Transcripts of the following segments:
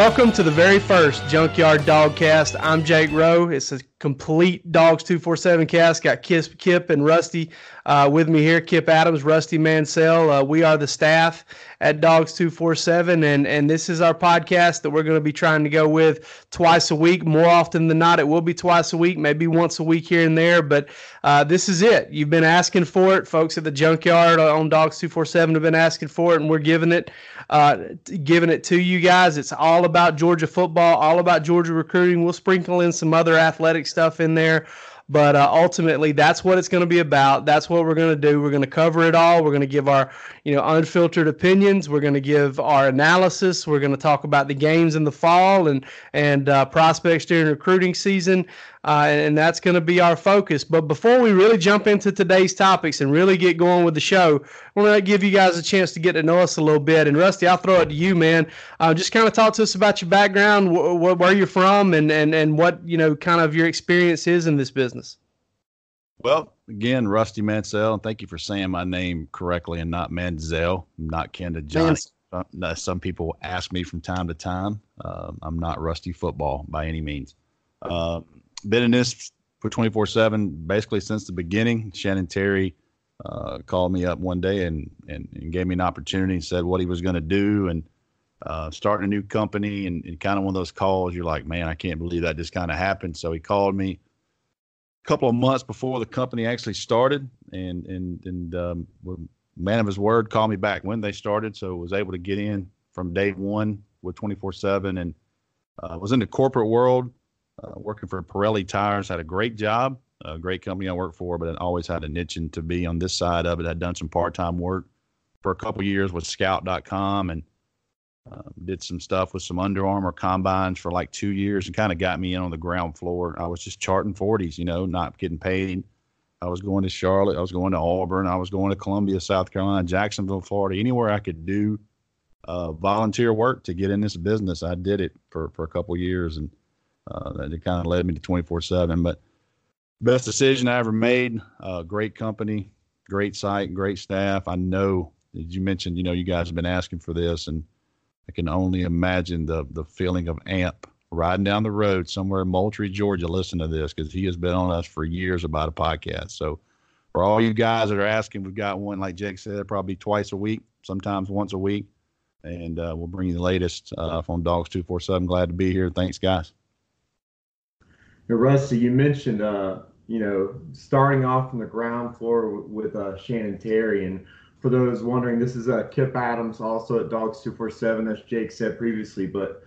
Welcome to the very first Junkyard Dogcast. I'm Jake Rowe. It's a complete Dogs 247 cast. Got Kip, Kip and Rusty uh, with me here. Kip Adams, Rusty Mansell. Uh, we are the staff at Dogs 247, and, and this is our podcast that we're going to be trying to go with twice a week. More often than not, it will be twice a week, maybe once a week here and there, but uh, this is it. You've been asking for it. Folks at the Junkyard on Dogs 247 have been asking for it, and we're giving it uh, giving it to you guys. It's all about Georgia football, all about Georgia recruiting. We'll sprinkle in some other athletic stuff in there. But uh, ultimately, that's what it's going to be about. That's what we're going to do. We're going to cover it all. We're going to give our, you know, unfiltered opinions. We're going to give our analysis. We're going to talk about the games in the fall and and uh, prospects during recruiting season uh, and that's going to be our focus. But before we really jump into today's topics and really get going with the show, we're going to give you guys a chance to get to know us a little bit. And Rusty, I'll throw it to you, man. Uh, just kind of talk to us about your background, wh- wh- where you're from, and and and what you know, kind of your experience is in this business. Well, again, Rusty Mansell, and thank you for saying my name correctly and not Manziel. I'm not Ken to Johnny. Uh, some people ask me from time to time. Uh, I'm not Rusty Football by any means. Uh, been in this for 24 7 basically since the beginning. Shannon Terry uh, called me up one day and, and, and, gave me an opportunity and said what he was going to do and uh, starting a new company. And, and, kind of one of those calls, you're like, man, I can't believe that just kind of happened. So he called me a couple of months before the company actually started and, and, and um, man of his word called me back when they started. So was able to get in from day one with 24 7 and uh, was in the corporate world uh, working for Pirelli Tires, had a great job, a great company I worked for, but I always had a niche to be on this side of it. I'd done some part time work for a couple years with Scout.com and uh, did some stuff with some Under Armour combines for like two years and kind of got me in on the ground floor. I was just charting 40s, you know, not getting paid. I was going to Charlotte, I was going to Auburn, I was going to Columbia, South Carolina, Jacksonville, Florida, anywhere I could do uh, volunteer work to get in this business. I did it for, for a couple years and uh, that kind of led me to 24 7. But best decision I ever made. Uh, great company, great site, great staff. I know, as you mentioned, you know, you guys have been asking for this, and I can only imagine the the feeling of Amp riding down the road somewhere in Moultrie, Georgia, listening to this because he has been on us for years about a podcast. So, for all you guys that are asking, we've got one, like Jake said, probably twice a week, sometimes once a week. And uh, we'll bring you the latest uh, from Dogs 247. Glad to be here. Thanks, guys. Now, Rusty, you mentioned, uh, you know, starting off from the ground floor with, uh, Shannon Terry. And for those wondering, this is uh, Kip Adams, also at Dogs 247, as Jake said previously. But,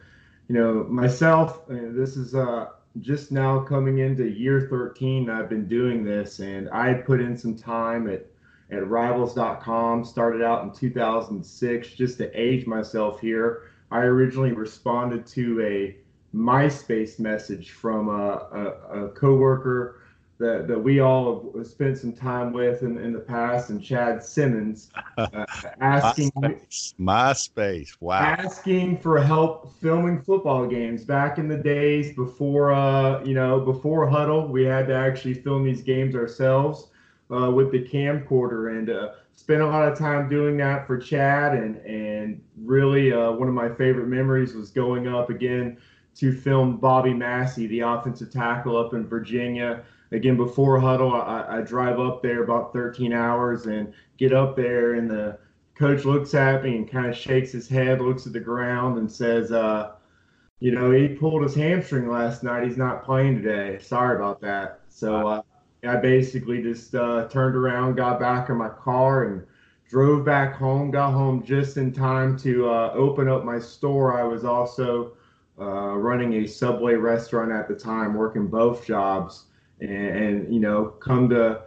you know, myself, uh, this is uh, just now coming into year 13. I've been doing this, and I put in some time at at rivals.com started out in 2006 just to age myself here i originally responded to a MySpace message from a, a, a coworker that, that we all have spent some time with in, in the past, and Chad Simmons, uh, asking MySpace. MySpace, wow, asking for help filming football games. Back in the days before, uh, you know, before Hudl, we had to actually film these games ourselves uh, with the camcorder, and uh, spent a lot of time doing that for Chad. And and really, uh, one of my favorite memories was going up again to film Bobby Massey, the offensive tackle up in Virginia. Again, before Hudl, I, I drive up there about 13 hours and get up there, and the coach looks at me and kind of shakes his head, looks at the ground, and says, uh, you know, he pulled his hamstring last night. He's not playing today. Sorry about that. So uh, I basically just uh, turned around, got back in my car, and drove back home. Got home just in time to uh, open up my store. I was also uh, running a Subway restaurant at the time, working both jobs, and, and you know, come to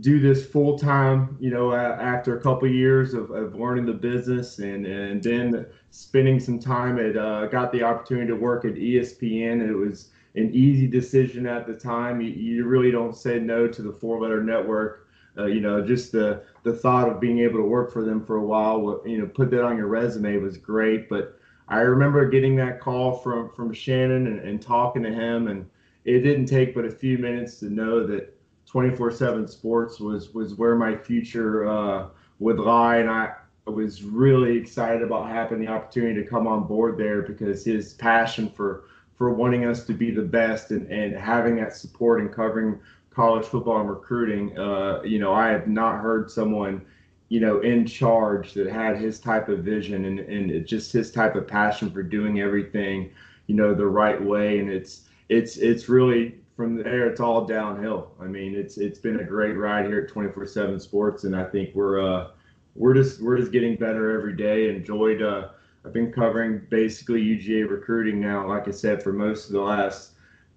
do this full time. You know, after a couple years of, of learning the business, and and then spending some time at uh, got the opportunity to work at ESPN. It was an easy decision at the time. You, you really don't say no to the four letter network. Uh, you know, just the the thought of being able to work for them for a while, you know, put that on your resume was great. But I remember getting that call from from Shannon and, and talking to him, and it didn't take but a few minutes to know that 24/7 Sports was was where my future uh, would lie, and I was really excited about having the opportunity to come on board there because his passion for for wanting us to be the best and, and having that support and covering college football and recruiting. Uh, you know, I have not heard someone, you know, in charge that had his type of vision and, and just his type of passion for doing everything, you know, the right way. And it's it's it's really from there it's all downhill. I mean, it's it's been a great ride here at 24/7 Sports, and I think we're uh, we're just we're just getting better every day. Enjoyed. Uh, I've been covering basically UGA recruiting now, like I said, for most of the last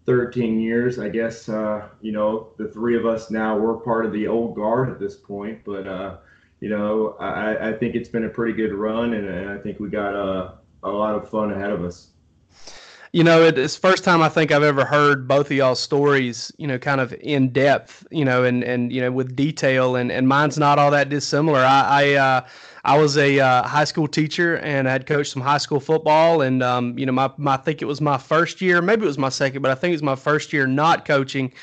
13 years. I guess uh, you know the three of us now we're part of the old guard at this point, but uh, you know I, I think it's been a pretty good run, and, and I think we got a, a lot of fun ahead of us you know, it's first time I think I've ever heard both of y'all's stories, you know, kind of in depth, you know, and, and, you know, with detail and, and mine's not all that dissimilar. I, I, uh, I was a uh, high school teacher and I had coached some high school football. And, um, you know, my, my, I think it was my first year, maybe it was my second, but I think it was my first year not coaching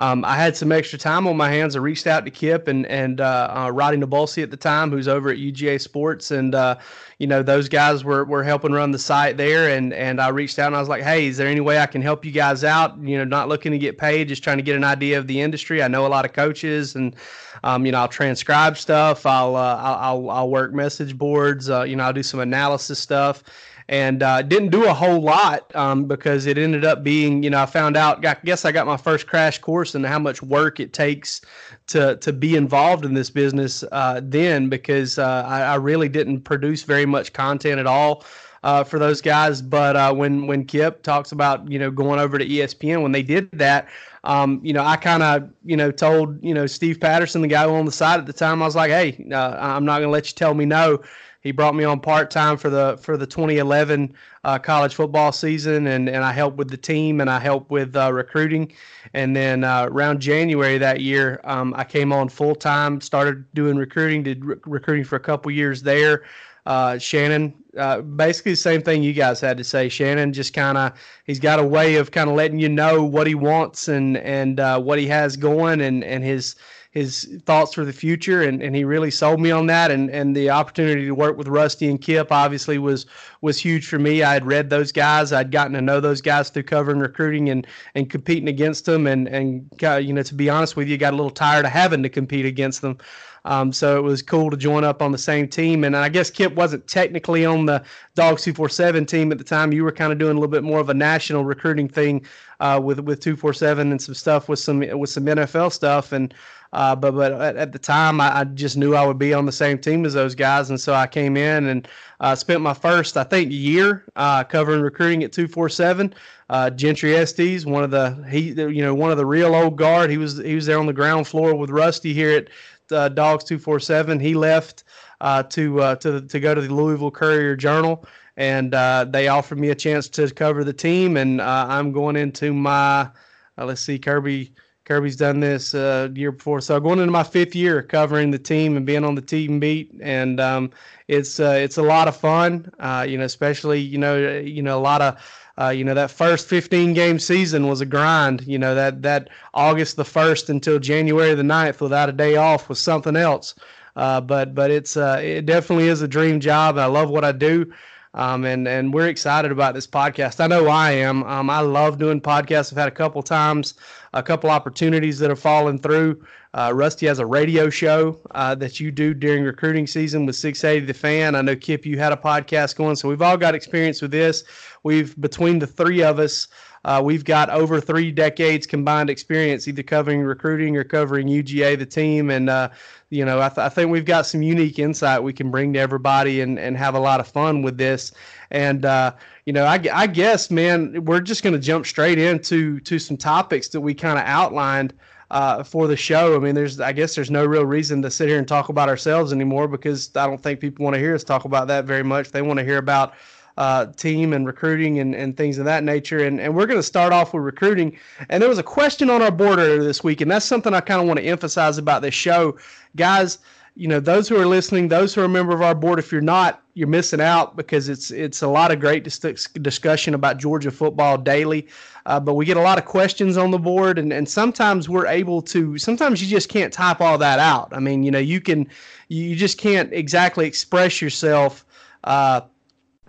um, I had some extra time on my hands. I reached out to Kip and and uh, uh, Radi Nabulsi at the time, who's over at UGA Sports, and uh, you know those guys were were helping run the site there. And and I reached out and I was like, hey, is there any way I can help you guys out? You know, not looking to get paid, just trying to get an idea of the industry. I know a lot of coaches, and um, you know, I'll transcribe stuff. I'll uh, I'll, I'll work message boards. Uh, you know, I'll do some analysis stuff and uh, didn't do a whole lot um, because it ended up being, you know, I found out. I guess I got my first crash course in how much work it takes to to be involved in this business uh, then because uh, I, I, really didn't produce very much content at all. Uh, for those guys, but uh, when when Kip talks about you know going over to ESPN when they did that, um, you know, I kind of, you know, told, you know, Steve Patterson, the guy on the side at the time, I was like, hey, uh, I'm not going to let you tell me no. He brought me on part time for the for the 2011 uh, college football season, and, and I helped with the team and I helped with uh, recruiting. And then uh, around January that year, um, I came on full time, started doing recruiting, did re- recruiting for a couple years there. Uh, Shannon, uh, basically the same thing you guys had to say. Shannon just kind of he's got a way of kind of letting you know what he wants and and uh, what he has going and and his his thoughts for the future, and, and he really sold me on that. And and the opportunity to work with Rusty and Kip obviously was was huge for me. I had read those guys, I'd gotten to know those guys through covering recruiting and and competing against them, and and you know to be honest with you, got a little tired of having to compete against them. Um, so it was cool to join up on the same team. And I guess Kip wasn't technically on the Dogs 247 team at the time. You were kind of doing a little bit more of a national recruiting thing uh, with with 247 and some stuff with some with some NFL stuff. And uh, but but at, at the time, I, I, just knew I would be on the same team as those guys, and so I came in and uh, spent my first, I think, year uh, covering recruiting at two four seven. Uh, Gentry Estes, one of the he you know one of the real old guard. He was he was there on the ground floor with Rusty here at uh, Dogs two four seven. He left uh, to to to go to the Louisville Courier Journal and they offered me a chance to cover the team. And I'm going into my, let's see, Kirby Kirby's done this uh, year before, so going into my fifth year covering the team and being on the team beat, and um, it's uh, it's a lot of fun. Uh, you know, especially you know you know a lot of. Uh, you know that first 15 game season was a grind. You know that that August the first until January the 9th without a day off was something else. Uh, but but it's uh, it definitely is a dream job. I love what I do. Um, and and we're excited about this podcast. I know I am. Um, I love doing podcasts. I've had a couple times, a couple opportunities that have fallen through. Uh, Rusty has a radio show uh, that you do during recruiting season with 680 The Fan. I know Kip, you had a podcast going, so we've all got experience with this. We've between the three of us. Uh, we've got over three decades combined experience, either covering recruiting or covering UGA, the team. And, uh, you know, I, th- I, think we've got some unique insight we can bring to everybody and, and have a lot of fun with this. And, uh, you know, I, I guess, man, we're just going to jump straight into to some topics that we kind of outlined. Uh, for the show. I mean, there's, I guess, there's no real reason to sit here and talk about ourselves anymore because I don't think people want to hear us talk about that very much. They want to hear about uh, team and recruiting and, and things of that nature. And, and we're going to start off with recruiting. And there was a question on our board earlier this week, and that's something I kind of want to emphasize about this show. Guys, you know, those who are listening, those who are a member of our board, if you're not, you're missing out because it's it's a lot of great dis- discussion about Georgia football daily. Uh, but we get a lot of questions on the board, and, and sometimes we're able to. Sometimes you just can't type all that out. I mean, you know, you can, you just can't exactly express yourself. Uh,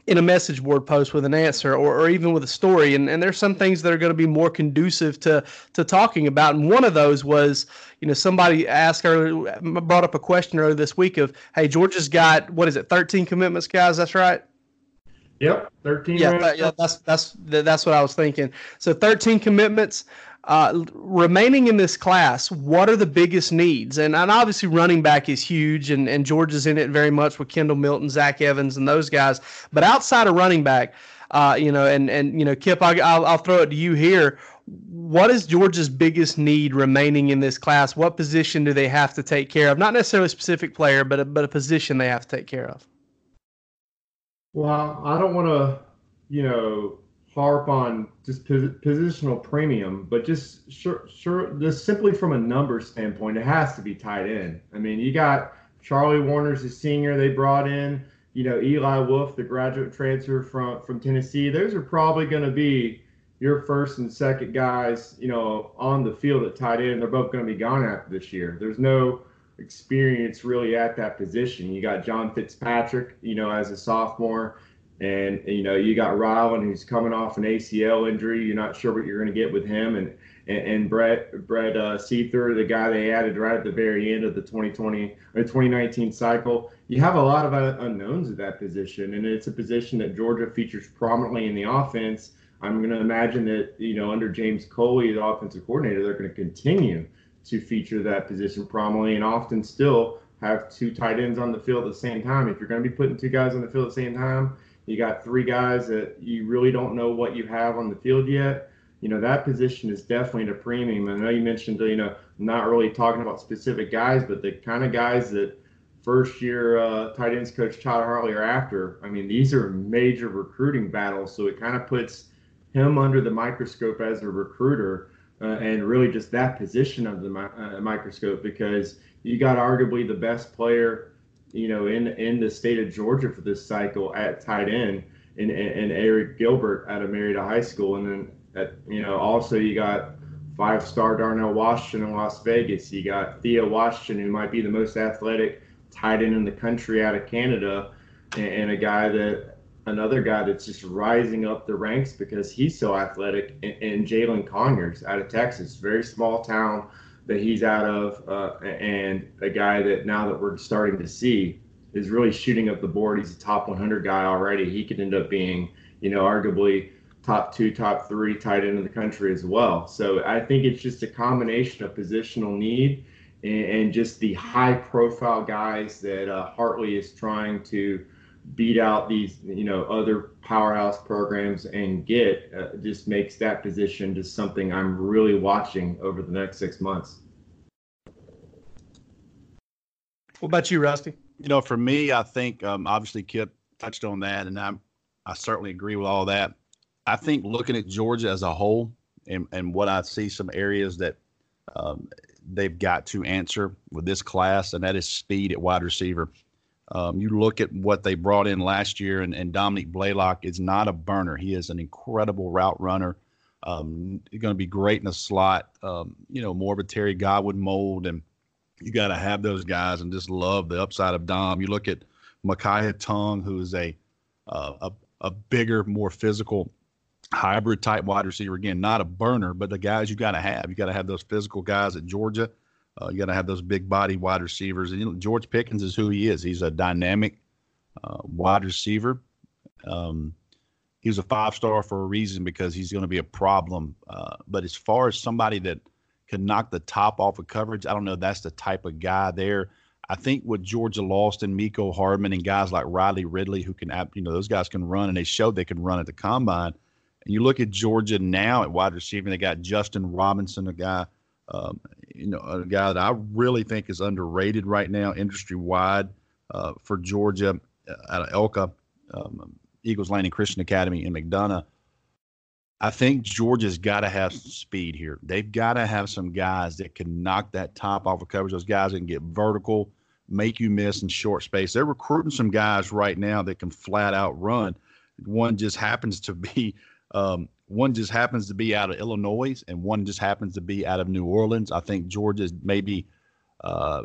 in a message board post with an answer or, or even with a story. And, and there's some things that are going to be more conducive to, to talking about. And one of those was, you know, somebody asked earlier, brought up a question earlier this week of, hey, Georgia's got, what is it, 13 commitments, guys? That's right. Yep, 13. Yeah, th- yeah, that's that's that's what I was thinking. So 13 commitments. Uh, remaining in this class, what are the biggest needs? And, and obviously, running back is huge, and, and Georgia's in it very much with Kendall Milton, Zach Evans, and those guys. But outside of running back, uh, you know, and and you know, Kip, I, I'll, I'll throw it to you here. What is Georgia's biggest need remaining in this class? What position do they have to take care of? Not necessarily a specific player, but a, but a position they have to take care of. Well, I don't want to, you know, harp on just positional premium, but just sure, sure, just simply from a number standpoint, it has to be tied in. I mean, you got Charlie Woerner's a senior they brought in. You know, Eli Wolf, the graduate transfer from from Tennessee. Those are probably going to be your first and second guys, you know, on the field at tight end. They're both going to be gone after this year. There's no experience really at that position. You got John Fitzpatrick, you know, as a sophomore and you know, you got Ryland who's coming off an ACL injury. You're not sure what you're going to get with him, and and, and Brett Brett uh, Seither, the guy they added right at the very end of the 2020 or 2019 cycle. You have a lot of unknowns at that position, and it's a position that Georgia features prominently in the offense. I'm going to imagine that you know under James Coley, the offensive coordinator, they're going to continue to feature that position prominently, and often still have two tight ends on the field at the same time. If you're going to be putting two guys on the field at the same time, you got three guys that you really don't know what you have on the field yet. You know, that position is definitely a premium. I know you mentioned, you know, not really talking about specific guys, but the kind of guys that first year uh, tight ends coach Todd Hartley are after. I mean, these are major recruiting battles. So it kind of puts him under the microscope as a recruiter. Uh, and really just that position of the mi- uh, microscope because you got arguably the best player you know, in in the state of Georgia for this cycle at tight end, and and Arik Gilbert out of Marietta High School, and then at, you know also you got five star Darnell Washington in Las Vegas. You got Theo Washington, who might be the most athletic tight end in the country out of Canada, and, and a guy that another guy that's just rising up the ranks because he's so athletic, and, and Jalen Conyers out of Texas, very small town that he's out of, uh, and a guy that now that we're starting to see is really shooting up the board. He's a top 100 guy already. He could end up being, you know, arguably top two, top three tight end in the country as well. So I think it's just a combination of positional need and, and just the high profile guys that uh, Hartley is trying to beat out these you know other powerhouse programs and get uh, just makes that position just something I'm really watching over the next six months. What about you, Rusty? You know, for me, I think um, obviously Kip touched on that, and I I certainly agree with all that. I think looking at Georgia as a whole, and, and what I see some areas that um, they've got to answer with this class, and that is speed at wide receiver. Um, you look at what they brought in last year, and, and Dominick Blaylock is not a burner. He is an incredible route runner. Um, going to be great in the slot. Um, you know, more of a Terry Godwin mold, and you got to have those guys and just love the upside of Dom. You look at Makiya Tongue, who is a uh, a, a bigger, more physical hybrid type wide receiver. Again, not a burner, but the guys you got to have. You got to have those physical guys at Georgia. Uh, you got to have those big body wide receivers. And you know, George Pickens is who he is. He's a dynamic uh, wide receiver. Um, he was a five star for a reason because he's going to be a problem. Uh, but as far as somebody that can knock the top off of coverage, I don't know. That's the type of guy there. I think what Georgia lost in Mecole Hardman and guys like Riley Ridley, who can, you know, those guys can run and they showed they can run at the combine. And you look at Georgia now at wide receiver, they got Justin Robinson, a guy um, you know, a guy that I really think is underrated right now, industry wide uh, for Georgia uh, out of ELCA, um, Eagles Landing Christian Academy in McDonough. I think Georgia's got to have some speed here. They've got to have some guys that can knock that top off of coverage. Those guys that can get vertical, make you miss in short space. They're recruiting some guys right now that can flat out run. One just happens to be um, one just happens to be out of Illinois, and one just happens to be out of New Orleans. I think Georgia maybe uh,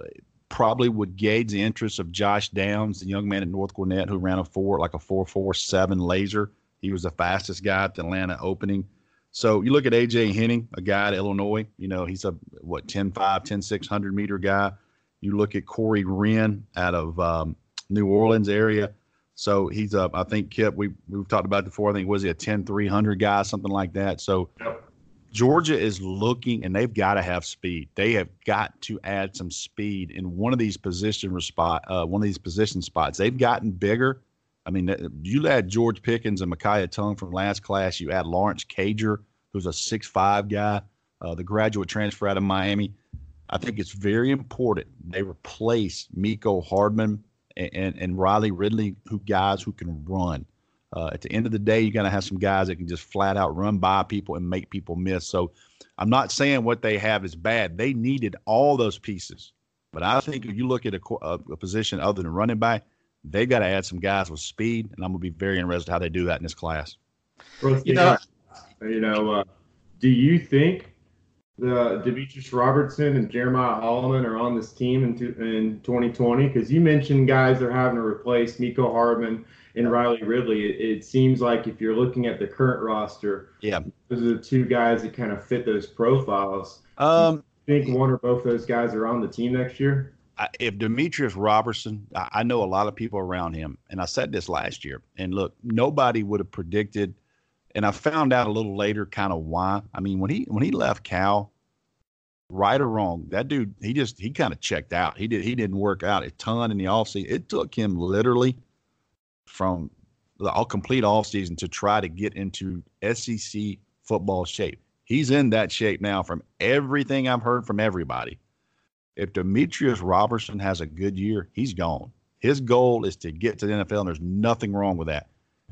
probably would gauge the interest of Josh Downs, the young man at North Gwinnett who ran a four like a four four seven laser. He was the fastest guy at the Atlanta opening. So you look at AJ Henning, a guy at Illinois. You know he's a what 10 5, 10 600 meter guy. You look at Corey Wren out of um, New Orleans area. So he's a, I think Kip. We we've talked about before. I think was he a 10 300 guy, something like that. So. Georgia is looking, and they've got to have speed. They have got to add some speed in one of these position spot, uh, one of these position spots. They've gotten bigger. I mean, you add George Pickens and Makiya Tongue from last class. You add Lawrence Cager, who's a six-five guy, uh, the graduate transfer out of Miami. I think it's very important they replace Mecole Hardman and, and, and Riley Ridley, who guys who can run. Uh, at the end of the day, you're going to have some guys that can just flat out run by people and make people miss. So I'm not saying what they have is bad. They needed all those pieces. But I think if you look at a, a, a position other than running back, they got to add some guys with speed. And I'm going to be very interested how they do that in this class. You know, you know uh, do you think the Demetrius Robertson and Jeremiah Holloman are on this team in, in 2020? Because you mentioned guys they're having to replace Mecole Hardman and Riley Ridley. It, it, seems like if you're looking at the current roster, yeah, those are the two guys that kind of fit those profiles. Um, think one or both those guys are on the team next year? If Demetrius Robertson, I know a lot of people around him, and I said this last year. And look, nobody would have predicted – and I found out a little later kind of why. I mean, when he when he left Cal, right or wrong, that dude he just he kind of checked out. He did he didn't work out a ton in the offseason. It took him literally from the all complete offseason to try to get into SEC football shape. He's in that shape now from everything I've heard from everybody. If Demetrius Robertson has a good year, he's gone. His goal is to get to the NFL, and there's nothing wrong with that.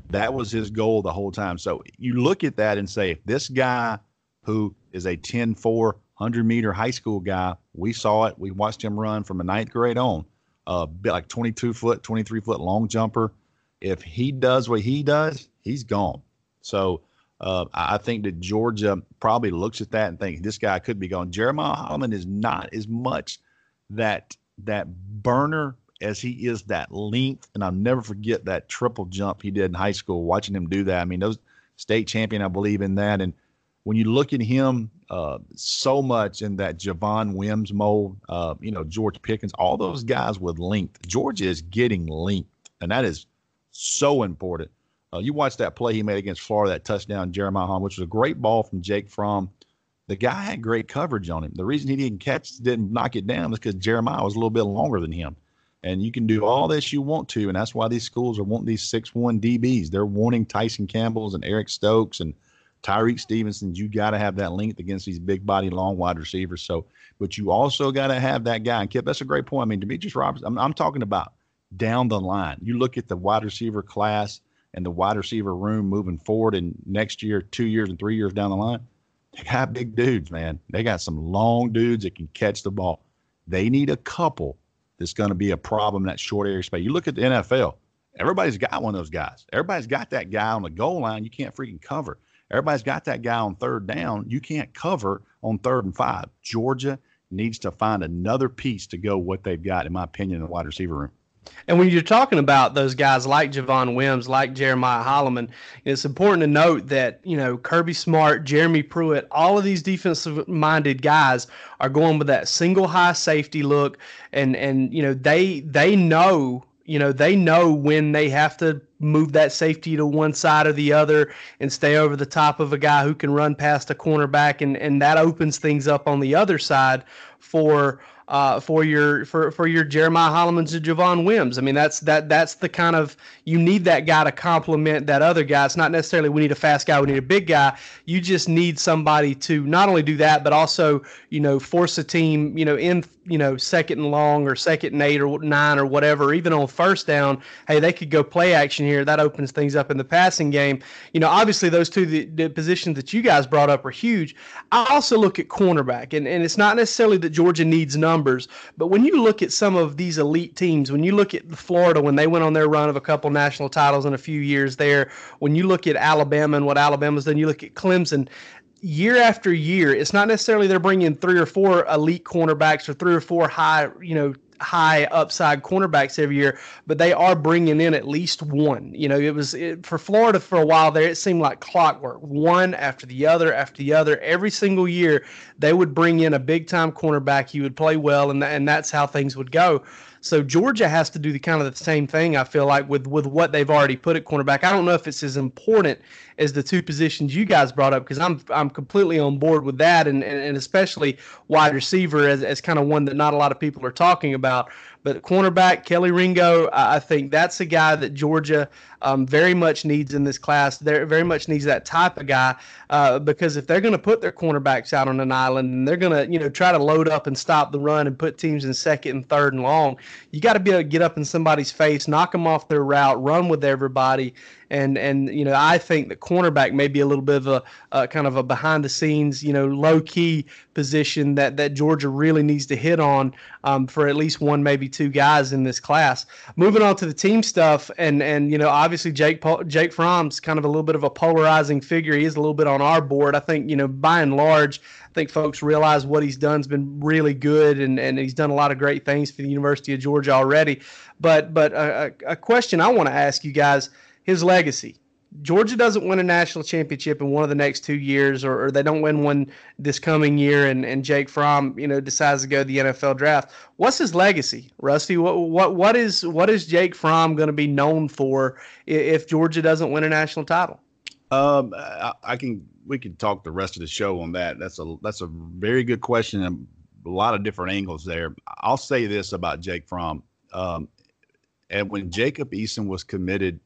That was his goal the whole time. So you look at that and say, if this guy who is a 10 4, 100 meter high school guy, we saw it. We watched him run from a ninth grade on, uh, like 22 foot, 23 foot long jumper. If he does what he does, he's gone. So uh, I think that Georgia probably looks at that and thinks this guy could be gone. Jeremiah Holloman is not as much that that burner as he is that length. And I'll never forget that triple jump he did in high school, watching him do that. I mean, those state champion, I believe in that. And when you look at him uh, so much in that Javon Wims mold, uh, you know, George Pickens, all those guys with length. Georgia is getting length, and that is so important. Uh, you watch that play he made against Florida, that touchdown, Jeremiah Hahn, which was a great ball from Jake Fromm. The guy had great coverage on him. The reason he didn't catch, didn't knock it down, was because Jeremiah was a little bit longer than him. And you can do all this you want to, and that's why these schools are wanting these six one DBs. They're wanting Tyson Campbell's and Eric Stokes and Tyrique Stevenson's. You got to have that length against these big body long wide receivers. So, but you also got to have that guy. And Kip, that's a great point. I mean, Demetrius Roberts. I'm, I'm talking about down the line. You look at the wide receiver class and the wide receiver room moving forward, and next year, two years, and three years down the line, they got big dudes, man. They got some long dudes that can catch the ball. They need a couple that's going to be a problem in that short area space. You look at the NFL, everybody's got one of those guys. Everybody's got that guy on the goal line you can't freaking cover. Everybody's got that guy on third down you can't cover on third and five. Georgia needs to find another piece to go what they've got, in my opinion, in the wide receiver room. And when you're talking about those guys like Javon Wims, like Jeremiah Holloman, it's important to note that, you know, Kirby Smart, Jeremy Pruitt, all of these defensive minded guys are going with that single high safety look. And and you know, they they know you know they know when they have to move that safety to one side or the other and stay over the top of a guy who can run past a cornerback. And and that opens things up on the other side for uh, for your for for your Jeremiah Holloman's and Javon Wims. I mean, that's that that's the kind of you need that guy to complement that other guy. It's not necessarily we need a fast guy, we need a big guy. You just need somebody to not only do that, but also you know force a team you know in you know second and long or second and eight or nine or whatever, even on first down. Hey, they could go play action here. That opens things up in the passing game. You know, obviously those two the, the positions that you guys brought up are huge. I also look at cornerback, and and it's not necessarily that Georgia needs numbers numbers. But when you look at some of these elite teams, when you look at Florida when they went on their run of a couple national titles in a few years there, when you look at Alabama and what Alabama's done, you look at Clemson year after year, it's not necessarily they're bringing three or four elite cornerbacks or three or four high, you know, high upside cornerbacks every year, but they are bringing in at least one. You know, it was it, for Florida for a while there. It seemed like clockwork, one after the other after the other. Every single year, they would bring in a big time cornerback. He would play well, and and that's how things would go. So Georgia has to do the kind of the same thing. I feel like with with what they've already put at cornerback. I don't know if it's as important as the two positions you guys brought up because I'm I'm completely on board with that, and and, and especially wide receiver as as kind of one that not a lot of people are talking about. But cornerback Kelee Ringo, I think that's a guy that Georgia um, very much needs in this class. They very much needs that type of guy uh, because if they're going to put their cornerbacks out on an island and they're going to you know try to load up and stop the run and put teams in second and third and long, you got to be able to get up in somebody's face, knock them off their route, run with everybody, and and you know I think the cornerback may be a little bit of a uh, kind of a behind the scenes you know low key position that that Georgia really needs to hit on um, for at least one maybe two guys in this class. Moving on to the team stuff and and you know obviously Jake Jake Fromm's kind of a little bit of a polarizing figure. He is a little bit on our board. I think you know by and large I think folks realize what he's done has been really good and and he's done a lot of great things for the University of Georgia already. But but a, a question I want to ask you guys his legacy. Georgia doesn't win a national championship in one of the next two years, or, or, they don't win one this coming year, and, and Jake Fromm, you know, decides to go to the NFL draft. What's his legacy, Rusty? What what what is what is Jake Fromm going to be known for if Georgia doesn't win a national title? Um, I, I, can we can talk the rest of the show on that. That's a that's a very good question and a lot of different angles there. I'll say this about Jake Fromm. Um, and when Jacob Eason was committed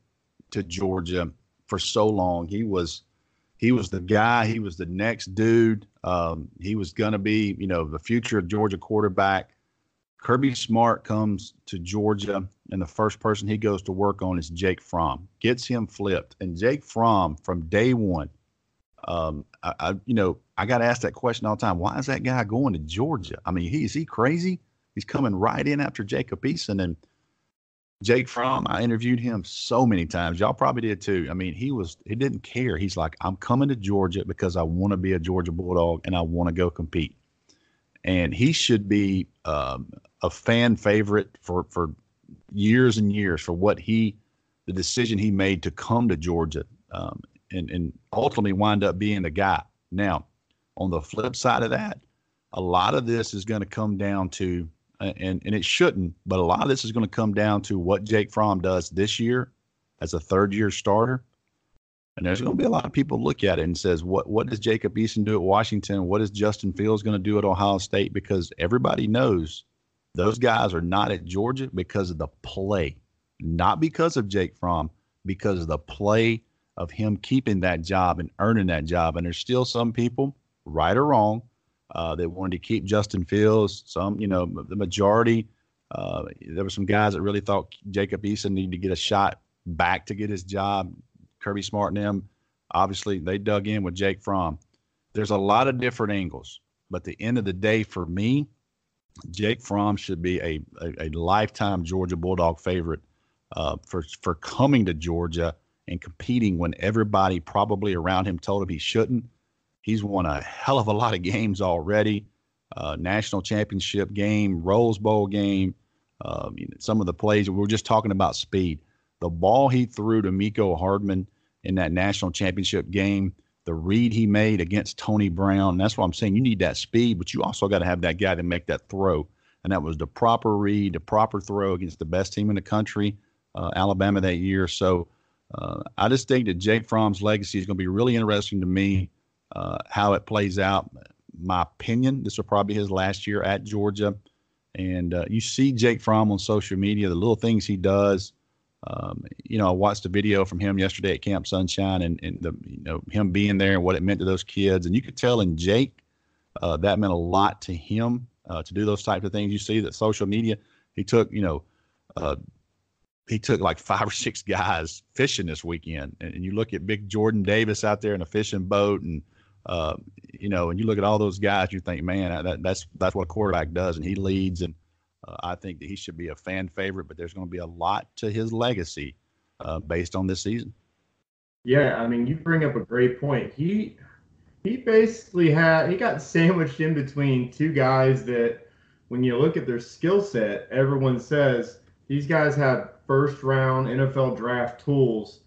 to Georgia for so long. He was he was the guy. He was the next dude. Um, he was going to be, you know, the future of Georgia quarterback. Kirby Smart comes to Georgia, and the first person he goes to work on is Jake Fromm. Gets him flipped, and Jake Fromm from day one. Um, I, I, you know, I got asked that question all the time. Why is that guy going to Georgia? I mean, he is he crazy? He's coming right in after Jacob Eason, and Jake Fromm, I interviewed him so many times. Y'all probably did too. I mean, he was he didn't care. He's like, I'm coming to Georgia because I want to be a Georgia Bulldog and I want to go compete. And he should be um, a fan favorite for for years and years for what he, the decision he made to come to Georgia, um, and and ultimately wind up being the guy. Now, on the flip side of that, a lot of this is going to come down to and and it shouldn't. But a lot of this is going to come down to what Jake Fromm does this year as a third year starter. And there's going to be a lot of people look at it and says, what what does Jacob Eason do at Washington? What is Justin Fields going to do at Ohio State? Because everybody knows those guys are not at Georgia because of the play, not because of Jake Fromm, because of the play of him keeping that job and earning that job. And there's still some people, right or wrong, uh, they wanted to keep Justin Fields. Some, you know, the majority. Uh, there were some guys that really thought Jacob Eason needed to get a shot back to get his job. Kirby Smart and them, obviously, they dug in with Jake Fromm. There's a lot of different angles, but the end of the day, for me, Jake Fromm should be a, a, a lifetime Georgia Bulldog favorite uh, for for coming to Georgia and competing when everybody probably around him told him he shouldn't. He's won a hell of a lot of games already. Uh, national championship game, Rose Bowl game. Um, some of the plays we were just talking about speed. The ball he threw to Mecole Hardman in that national championship game, the read he made against Tony Brown. That's what I'm saying. You need that speed, but you also got to have that guy to make that throw. And that was the proper read, the proper throw against the best team in the country, uh, Alabama that year. So uh, I just think that Jake Fromm's legacy is going to be really interesting to me uh, how it plays out. My opinion, this will probably be his last year at Georgia. And uh, you see Jake Fromm on social media, the little things he does. Um, you know, I watched a video from him yesterday at Camp Sunshine and, and the, you know, him being there and what it meant to those kids. And you could tell in Jake, uh, that meant a lot to him uh, to do those types of things. You see that social media, he took, you know, uh, he took like five or six guys fishing this weekend. And, and, you look at big Jordan Davis out there in a fishing boat and uh, you know, and you look at all those guys, you think, man, that, that's that's what a quarterback does, and he leads, and uh, I think that he should be a fan favorite. But there's going to be a lot to his legacy uh, based on this season. Yeah, I mean, you bring up a great point. He he basically had he got sandwiched in between two guys that, when you look at their skill set, everyone says these guys have first round NFL draft tools.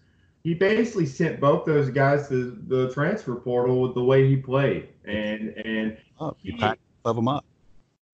He basically sent both those guys to the transfer portal with the way he played, and and oh, he, packed them up.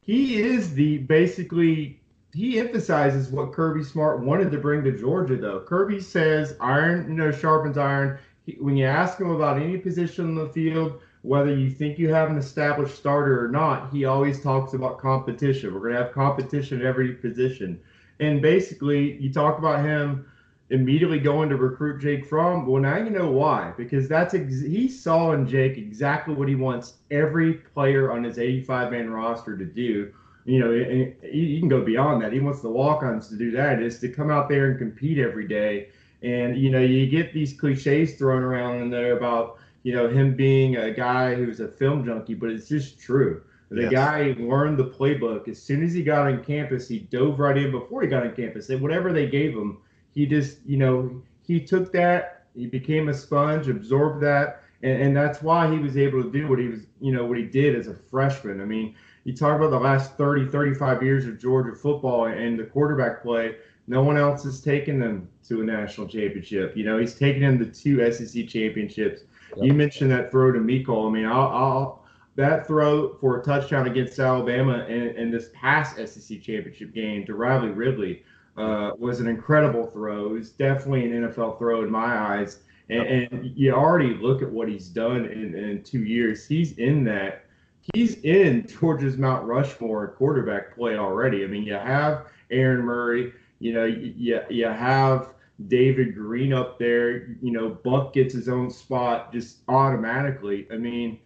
He is the basically he emphasizes what Kirby Smart wanted to bring to Georgia, though. Kirby says iron, you know, sharpens iron. He, when you ask him about any position in the field, whether you think you have an established starter or not, he always talks about competition. We're going to have competition at every position. And basically, you talk about him immediately going to recruit Jake Fromm. Well, now you know why, because that's ex- he saw in Jake exactly what he wants every player on his 85 man roster to do you know, you can go beyond that. He wants the walk-ons to do that. Is to come out there and compete every day. And you know, you get these cliches thrown around in there about you know him being a guy who's a film junkie, but it's just true. The yes. guy learned the playbook as soon as he got on campus. He dove right in before he got on campus. And whatever they gave him, he just you know he took that. He became a sponge, absorbed that, and, and that's why he was able to do what he was you know what he did as a freshman. I mean you talk about the last 30, 35 years of Georgia football and the quarterback play, no one else has taken them to a national championship. You know, he's taken them to two SEC championships. Yep. You mentioned that throw to Mecole. I mean, I'll, I'll that throw for a touchdown against Alabama and, and this past SEC championship game to Riley Ridley uh, was an incredible throw. It was definitely an NFL throw in my eyes. And, and you already look at what he's done in, in two years. He's in that he's in Georgia's Mount Rushmore quarterback play already. I mean, you have Aaron Murray, you know, you, you have David Greene up there, you know, Buck gets his own spot just automatically. I mean,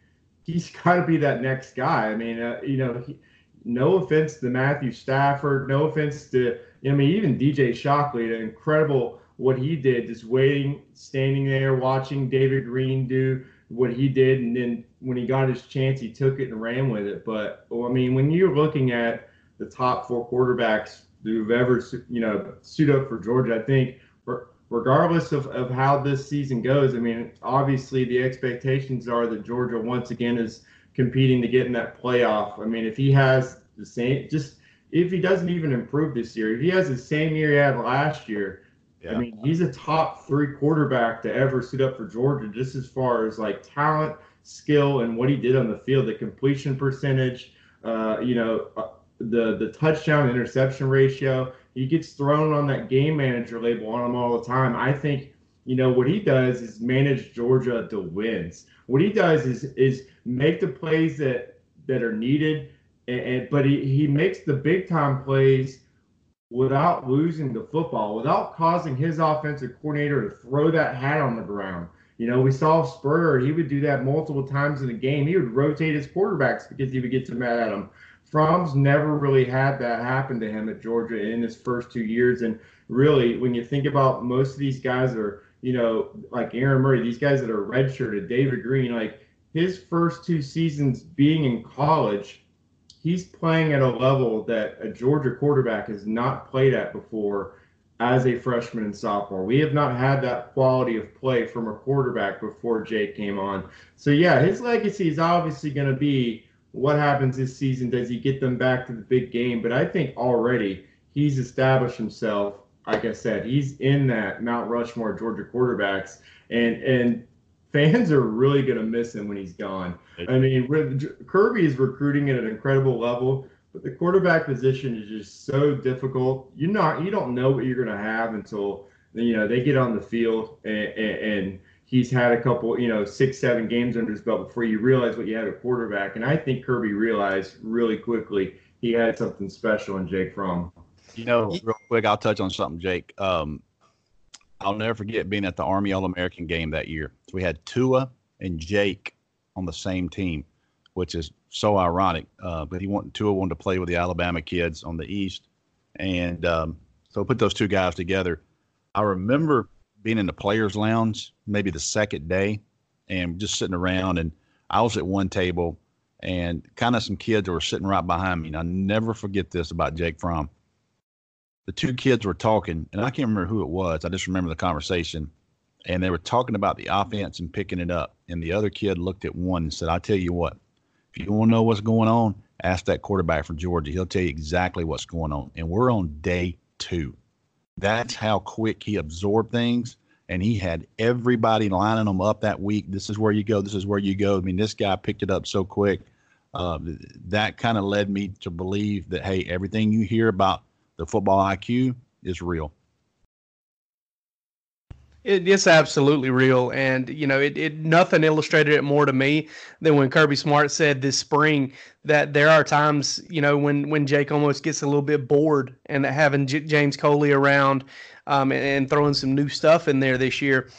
he's got to be that next guy. I mean, uh, you know, he, no offense to Matthew Stafford, no offense to, I mean, even DJ Shockley, the incredible what he did, just waiting, standing there, watching David Greene do what he did, and then when he got his chance, he took it and ran with it. But well, I mean, when you're looking at the top four quarterbacks who've ever you know suit up for Georgia, I think regardless of, of how this season goes, I mean, obviously the expectations are that Georgia once again is competing to get in that playoff. I mean, if he has the same, just if he doesn't even improve this year, if he has the same year he had last year, yeah. I mean, he's a top three quarterback to ever suit up for Georgia, just as far as like talent, skill, and what he did on the field, the completion percentage, uh, you know, uh, the the touchdown interception ratio. He gets thrown on that game manager label on him all the time. I think, you know, what he does is manage Georgia to wins. What he does is is make the plays that that are needed, and, and but he, he makes the big time plays without losing the football, without causing his offensive coordinator to throw that hat on the ground. You know, we saw Spurrier, he would do that multiple times in the game. He would rotate his quarterbacks because he would get so mad at them. Fromm's never really had that happen to him at Georgia in his first two years. And really, when you think about most of these guys are, you know, like Aaron Murray, these guys that are redshirted, David Greene, like his first two seasons being in college, he's playing at a level that a Georgia quarterback has not played at before as a freshman and sophomore. We have not had that quality of play from a quarterback before Jake came on. So yeah, his legacy is obviously going to be what happens this season. Does he get them back to the big game? But I think already he's established himself. Like I said, he's in that Mount Rushmore Georgia quarterbacks, and and fans are really going to miss him when he's gone. I mean, Kirby is recruiting at an incredible level, but the quarterback position is just so difficult. You not you don't know what you're going to have until you know they get on the field and, and, and he's had a couple, you know, six, seven games under his belt before you realize what you had at quarterback. And I think Kirby realized really quickly he had something special in Jake Fromm. You know, real quick, I'll touch on something, Jake. Um, I'll never forget being at the Army All American game that year. So we had Tua and Jake on the same team, which is so ironic. Uh, but he wanted Tua wanted to play with the Alabama kids on the East, and um, so put those two guys together. I remember being in the players' lounge maybe the second day, and just sitting around, and I was at one table and kind of some kids were sitting right behind me. And I never forget this about Jake Fromm. The two kids were talking, and I can't remember who it was. I just remember the conversation. And they were talking about the offense and picking it up. And the other kid looked at one and said, I'll tell you what, if you want to know what's going on, ask that quarterback from Georgia. He'll tell you exactly what's going on. And we're on day two. That's how quick he absorbed things. And he had everybody lining them up that week. This is where you go. This is where you go. I mean, this guy picked it up so quick. Uh, that kind of led me to believe that, hey, everything you hear about the football IQ is real. It, it's absolutely real, and you know, it, it nothing illustrated it more to me than when Kirby Smart said this spring that there are times, you know, when when Jake almost gets a little bit bored, and having J- James Coley around um, and, and throwing some new stuff in there this year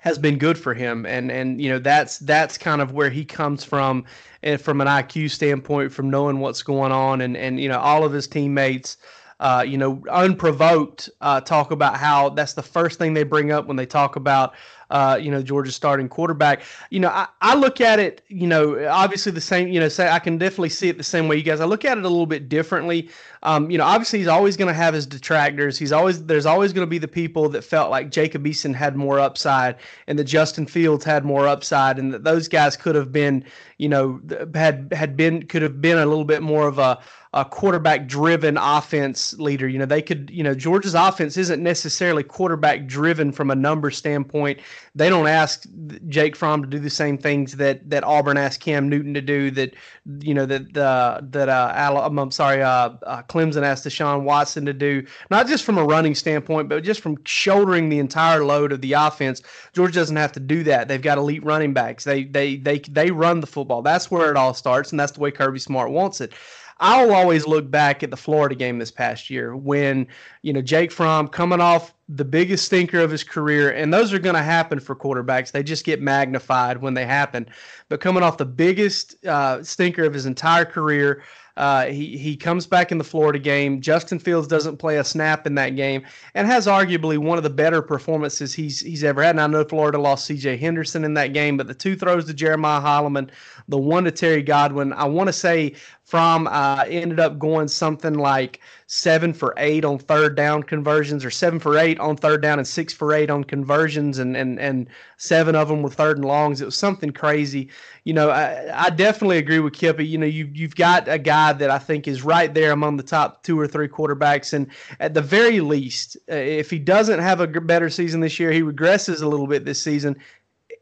has been good for him, and and you know that's that's kind of where he comes from, and from an IQ standpoint, from knowing what's going on, and and you know all of his teammates uh, you know, unprovoked, uh, talk about how that's the first thing they bring up when they talk about, uh, you know, Georgia's starting quarterback. You know, I, I look at it, you know, obviously the same, you know, say I can definitely see it the same way you guys. I look at it a little bit differently. Um, you know, obviously he's always going to have his detractors. He's always there's always going to be the people that felt like Jacob Eason had more upside and that Justin Fields had more upside, and that those guys could have been, you know, had had been could have been a little bit more of a a quarterback driven offense leader. You know, they could, you know, Georgia's offense isn't necessarily quarterback driven from a number standpoint. They don't ask Jake Fromm to do the same things that that Auburn asked Cam Newton to do. That you know that uh, that uh, I'm sorry, uh, uh, Clemson asked Deshaun Watson to do. Not just from a running standpoint, but just from shouldering the entire load of the offense. Georgia doesn't have to do that. They've got elite running backs. They they they they run the football. That's where it all starts, and that's the way Kirby Smart wants it. I'll always look back at the Florida game this past year when, you know, Jake Fromm coming off the biggest stinker of his career, and those are going to happen for quarterbacks. They just get magnified when they happen. But coming off the biggest uh, stinker of his entire career, uh, he he comes back in the Florida game. Justin Fields doesn't play a snap in that game, and has arguably one of the better performances he's he's ever had. And I know Florida lost C.J. Henderson in that game, but the two throws to Jeremiah Holloman, the one to Terry Godwin, I want to say Fromm uh, ended up going something like seven for eight on third down conversions, or seven for eight on third down and six for eight on conversions, and and and seven of them were third and longs. It was something crazy. You know, I, I definitely agree with Kippy. You know, you you've got a guy that I think is right there among the top two or three quarterbacks, and at the very least, uh, if he doesn't have a better season this year, he regresses a little bit this season.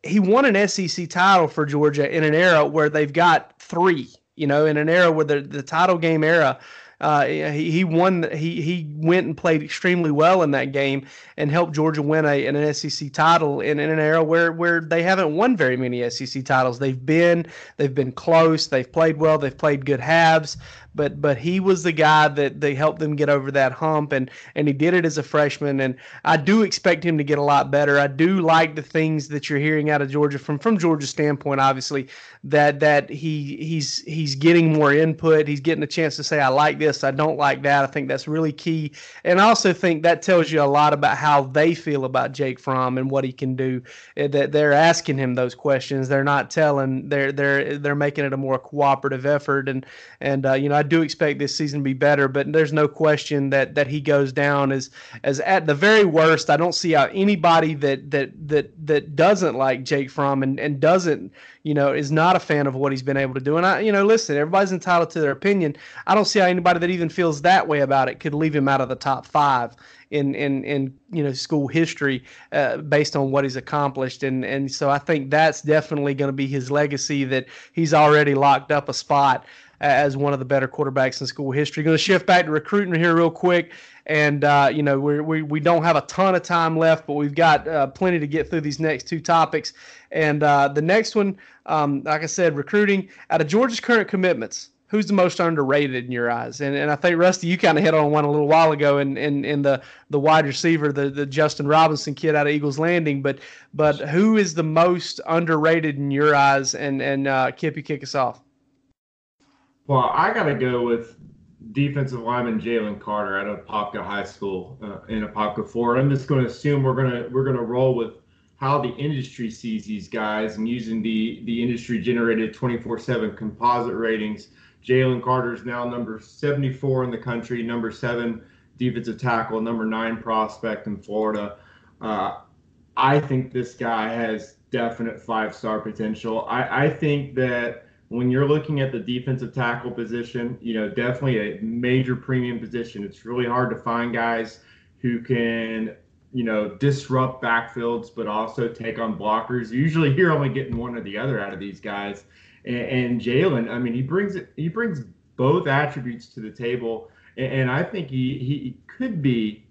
He won an SEC title for Georgia in an era where they've got three you know, in an era where the, the title game era, uh, he, he won. He he went and played extremely well in that game and helped Georgia win a an SEC title in, in an era where where they haven't won very many SEC titles. They've been they've been close. They've played well. They've played good halves but but he was the guy that they helped them get over that hump and and he did it as a freshman and I do expect him to get a lot better. I do like the things that you're hearing out of Georgia from from Georgia's standpoint obviously that that he he's he's getting more input. He's getting a chance to say I like this, I don't like that. I think that's really key. And I also think that tells you a lot about how they feel about Jake Fromm and what he can do. Eh, that they're asking him those questions. They're not telling they're they're they're making it a more cooperative effort and and uh, you know I do expect this season to be better, but there's no question that that he goes down as as at the very worst. I don't see how anybody that that that that doesn't like Jake Fromm and and doesn't you know is not a fan of what he's been able to do. And I you know listen, everybody's entitled to their opinion. I don't see how anybody that even feels that way about it could leave him out of the top five in in in you know school history uh, based on what he's accomplished and and so I think that's definitely going to be his legacy that he's already locked up a spot as one of the better quarterbacks in school history. Going to shift back to recruiting here real quick, and uh, you know we we we don't have a ton of time left, but we've got uh, plenty to get through these next two topics. And uh, the next one, um, like I said, recruiting out of Georgia's current commitments. Who's the most underrated in your eyes? And and I think Rusty, you kind of hit on one a little while ago in, in, in the, the wide receiver, the, the Justin Robinson kid out of Eagles Landing. But but who is the most underrated in your eyes? And and uh, Kip, you kick us off. Well, I got to go with defensive lineman Jalen Carter out of Apopka High School uh, in Apopka, Florida. I'm just going to assume we're to we're to roll with how the industry sees these guys and using the the industry generated 24/7 composite ratings. Jalen Carter is now number 74 in the country, number seven defensive tackle, number nine prospect in Florida. Uh, I think this guy has definite five star potential. I, I think that when you're looking at the defensive tackle position, you know, definitely a major premium position. It's really hard to find guys who can, you know, disrupt backfields, but also take on blockers. Usually you're only getting one or the other out of these guys. And, and Jalen, I mean, he brings it, he brings both attributes to the table. And, and I think he, he could be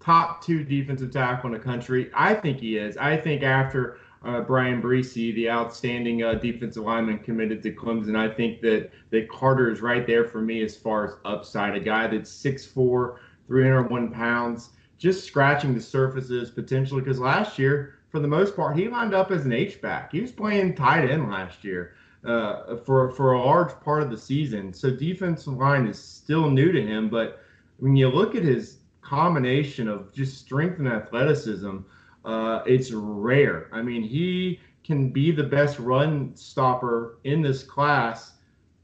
top two defensive tackle in the country. I think he is. I think after uh, Bryan Bresee, the outstanding uh, defensive lineman committed to Clemson. I think that that Carter is right there for me as far as upside. A guy that's 6'4", 301 pounds, just scratching the surfaces potentially. Because last year, for the most part, he lined up as an H back. He was playing tight end last year uh, for for a large part of the season. So defensive line is still new to him. But when you look at his combination of just strength and athleticism uh, it's rare. I mean, he can be the best run stopper in this class,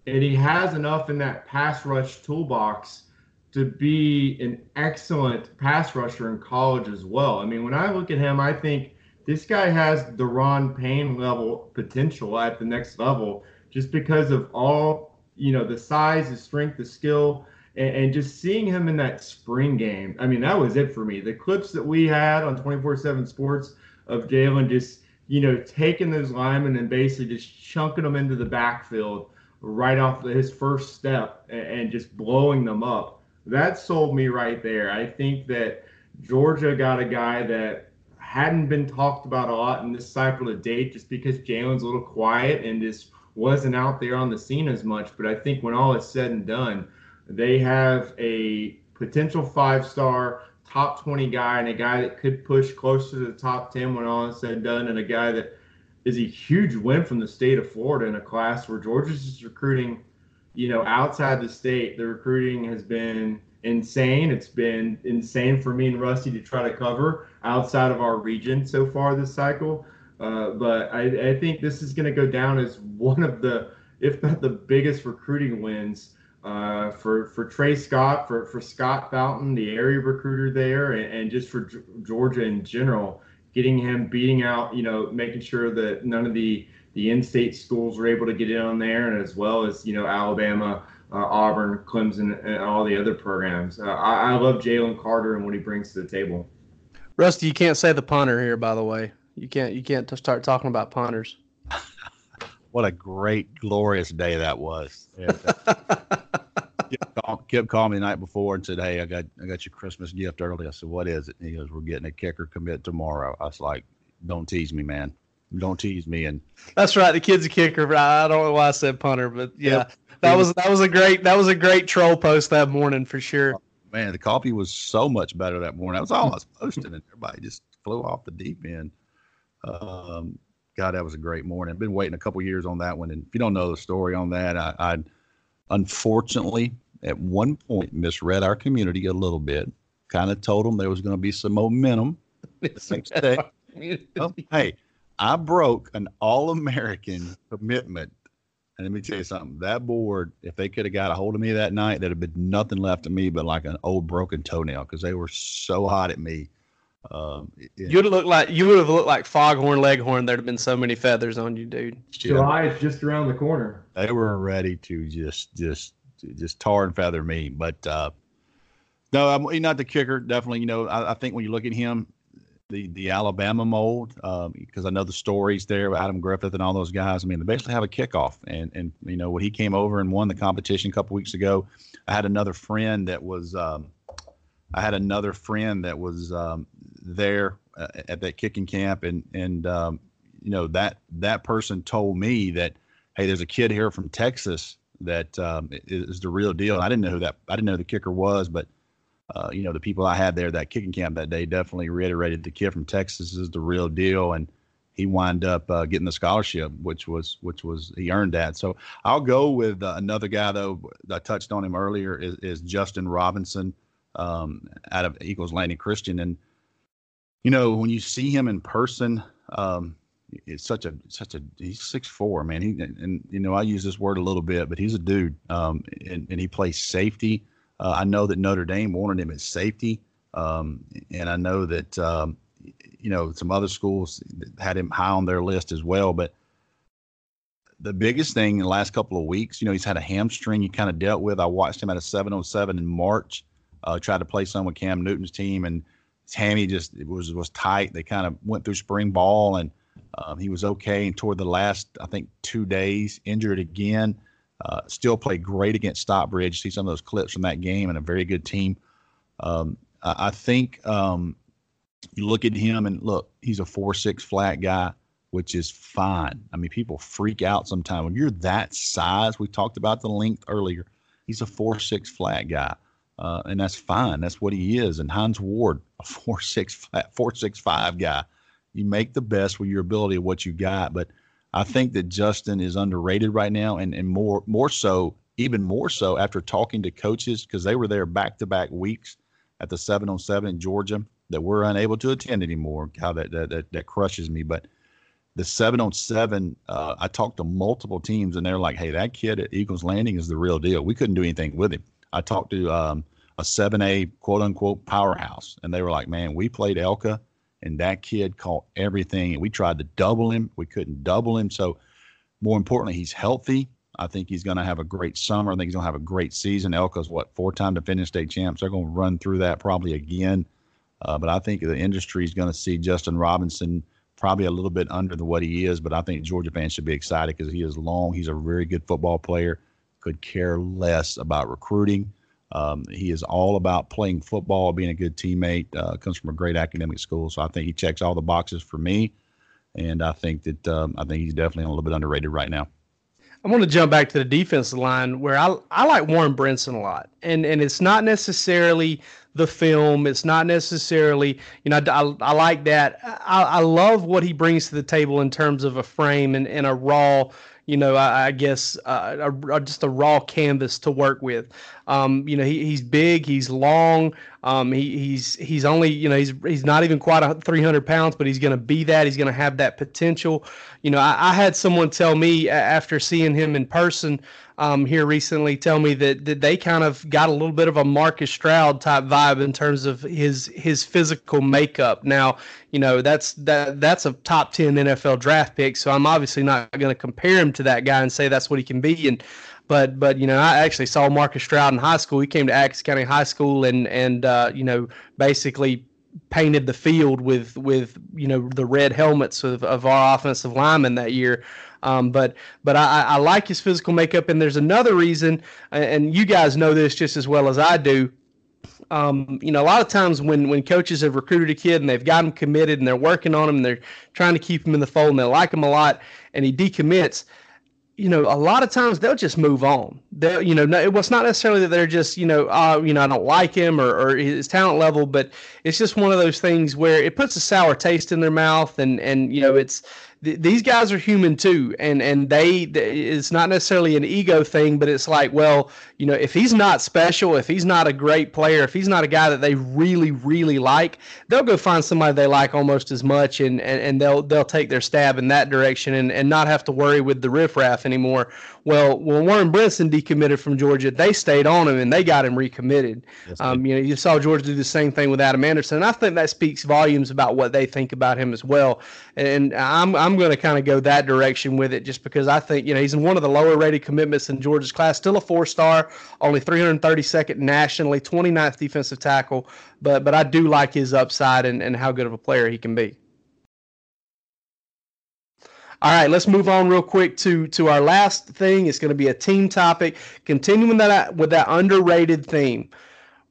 and he has enough in that pass rush toolbox to be an excellent pass rusher in college as well. I mean, when I look at him, I think this guy has the Ron Payne level potential at the next level just because of all, you know, the size, the strength, the skill and, and, just seeing him in that spring game, I mean, that was it for me. The clips that we had on 24 7 Sports of Jalen just, you know, taking those linemen and basically just chunking them into the backfield right off his first step and, and just blowing them up. That sold me right there. I think that Georgia got a guy that hadn't been talked about a lot in this cycle to date just because Jalen's a little quiet and just wasn't out there on the scene as much. But I think when all is said and done, they have a potential five star top 20 guy and a guy that could push close to the top 10 when all is said and done, and a guy that is a huge win from the state of Florida in a class where Georgia's just recruiting, you know, outside the state. The recruiting has been insane. It's been insane for me and Rusty to try to cover outside of our region so far this cycle. Uh, but I, I, think this is going to go down as one of the, if not the biggest recruiting wins uh, for for Tray Scott, for for Scott Fountain, the area recruiter there, and, and just for G- Georgia in general, getting him beating out, you know, making sure that none of the the in-state schools were able to get in on there, and as well as you know Alabama, Auburn, Clemson, and all the other programs. Uh, I, I love Jalen Carter and what he brings to the table. Rusty, you can't say the punter here, by the way. You can't you can't start talking about punters. what a great, glorious day that was. Kip called me the night before and said, "Hey, I got I got your Christmas gift early." I said, "What is it?" And he goes, "We're getting a kicker commit tomorrow." I was like, "Don't tease me, man. Don't tease me." And that's right. The kid's a kicker. I don't know why I said punter, but yeah, yep. that was that was a great that was a great troll post that morning for sure. Man, the coffee was so much better that morning. That was all I was posting, and everybody just flew off the deep end. Um, God, that was a great morning. I've been waiting a couple years on that one, and if you don't know the story on that, I, I unfortunately at one point misread our community a little bit. Kind of told them there was going to be some momentum. oh, hey, I broke an all-American commitment. And let me tell you something. That board, if they could have got a hold of me that night, there'd have been nothing left of me but like an old broken toenail because they were so hot at me um, You'd look like you would have looked like Foghorn Leghorn. There'd have been so many feathers on you, dude. July is just around the corner. They were ready to just just just tar and feather me, but uh, no, I'm not the kicker. Definitely, you know, I, I think when you look at him, the the Alabama mold, because um, I know the stories there, Adam Griffith and all those guys. I mean, they basically have a kickoff, and and you know when he came over and won the competition a couple weeks ago, I had another friend that was. Um, I had another friend that was um, there uh, at that kicking camp, and and um, you know that that person told me that hey, there's a kid here from Texas that um, is the real deal. And I didn't know who that I didn't know who the kicker was, but uh, you know the people I had there that kicking camp that day definitely reiterated the kid from Texas is the real deal, and he wound up uh, getting the scholarship, which was which was he earned that. So I'll go with uh, another guy though. I touched on him earlier is, is Justin Robinson um, out of Eagles Landing Christian, and You know, when you see him in person, um, it's such a such a he's six four man. He and you know I use this word a little bit, but he's a dude, um, and, and he plays safety. Uh, I know that Notre Dame wanted him at safety, um, and I know that um, you know some other schools had him high on their list as well. But the biggest thing in the last couple of weeks, you know, he's had a hamstring he kind of dealt with. I watched him at a 707 in March, uh, tried to play some with Cam Newton's team, and his hammy just was was tight. They kind of went through spring ball, and um, he was okay. And toward the last, I think, two days, injured again. Uh, still played great against Stockbridge. See some of those clips from that game, and a very good team. Um, I, I, think um, you look at him and look, he's a four six flat guy which is fine. I mean, people freak out sometimes when you're that size. We talked about the length earlier. He's a four six flat guy, uh, and that's fine. That's what he is. And Hines Ward, a four six flat, four six five guy. You make the best with your ability of what you got. But I think that Justin is underrated right now, and and more more so, even more so after talking to coaches because they were there back to back weeks at the seven on seven in Georgia that we're unable to attend anymore. How that that that, that crushes me, but the seven on seven, uh, I talked to multiple teams and they're like, hey, that kid at Eagles Landing is the real deal. We couldn't do anything with him. I talked to um, a 7A quote unquote powerhouse and they were like, man, we played ELCA and that kid caught everything. And we tried to double him. We couldn't double him. So, more importantly, he's healthy. I think he's going to have a great summer. I think he's going to have a great season. ELCA's what, four time defending state champs. They're going to run through that probably again. Uh, but I think the industry is going to see Justin Robinson probably a little bit under the what he is, but I think Georgia fans should be excited because he is long. He's a very good football player. Could care less about recruiting. Um, he is all about playing football, being a good teammate. Uh, comes from a great academic school, so I think he checks all the boxes for me. And I think that um, I think he's definitely a little bit underrated right now. I want to jump back to the defensive line where I I like Warren Brinson a lot, and and it's not necessarily the film. It's not necessarily, you know, I, I like that. I, I love what he brings to the table in terms of a frame and, and a raw, you know, I, I guess uh, a, a, just a raw canvas to work with. Um, you know, he, he's big, he's long. Um, he, he's he's only you know he's he's not even quite a 300 pounds, but he's going to be that. He's going to have that potential. You know, I, I had someone tell me after seeing him in person um, here recently tell me that, that they kind of got a little bit of a Marcus Stroud type vibe in terms of his his physical makeup. Now, you know that's that that's a top ten NFL draft pick, so I'm obviously not going to compare him to that guy and say that's what he can be. And but but you know I actually saw Marcus Stroud in high school. He came to Atkinson County High School and and uh, you know basically painted the field with with you know the red helmets of, of our offensive linemen that year. Um, but but I, I like his physical makeup, and there's another reason, and you guys know this just as well as I do. Um, you know, a lot of times when when coaches have recruited a kid and they've got him committed and they're working on him and they're trying to keep him in the fold and they like him a lot, and he decommits, you know, a lot of times they'll just move on. They, you know, it was not necessarily that they're just, you know, uh, you know, I don't like him or, or his talent level, but it's just one of those things where it puts a sour taste in their mouth, and and you know, it's these guys are human too, and and they it's not necessarily an ego thing, but it's like, well, you know, if he's not special, if he's not a great player, if he's not a guy that they really really like, they'll go find somebody they like almost as much, and and, and they'll they'll take their stab in that direction, and and not have to worry with the riffraff anymore. Well, when Warren Brinson decommitted from Georgia, they stayed on him and they got him recommitted. Um, you know, you saw Georgia do the same thing with Adam Anderson, and I think that speaks volumes about what they think about him as well. And I'm I'm going to kind of go that direction with it, just because I think you know he's in one of the lower rated commitments in Georgia's class, still a four star, only 332nd nationally, 29th defensive tackle, but but I do like his upside and, and how good of a player he can be. All right, let's move on real quick to to our last thing. It's going to be a team topic. Continuing that with that underrated theme.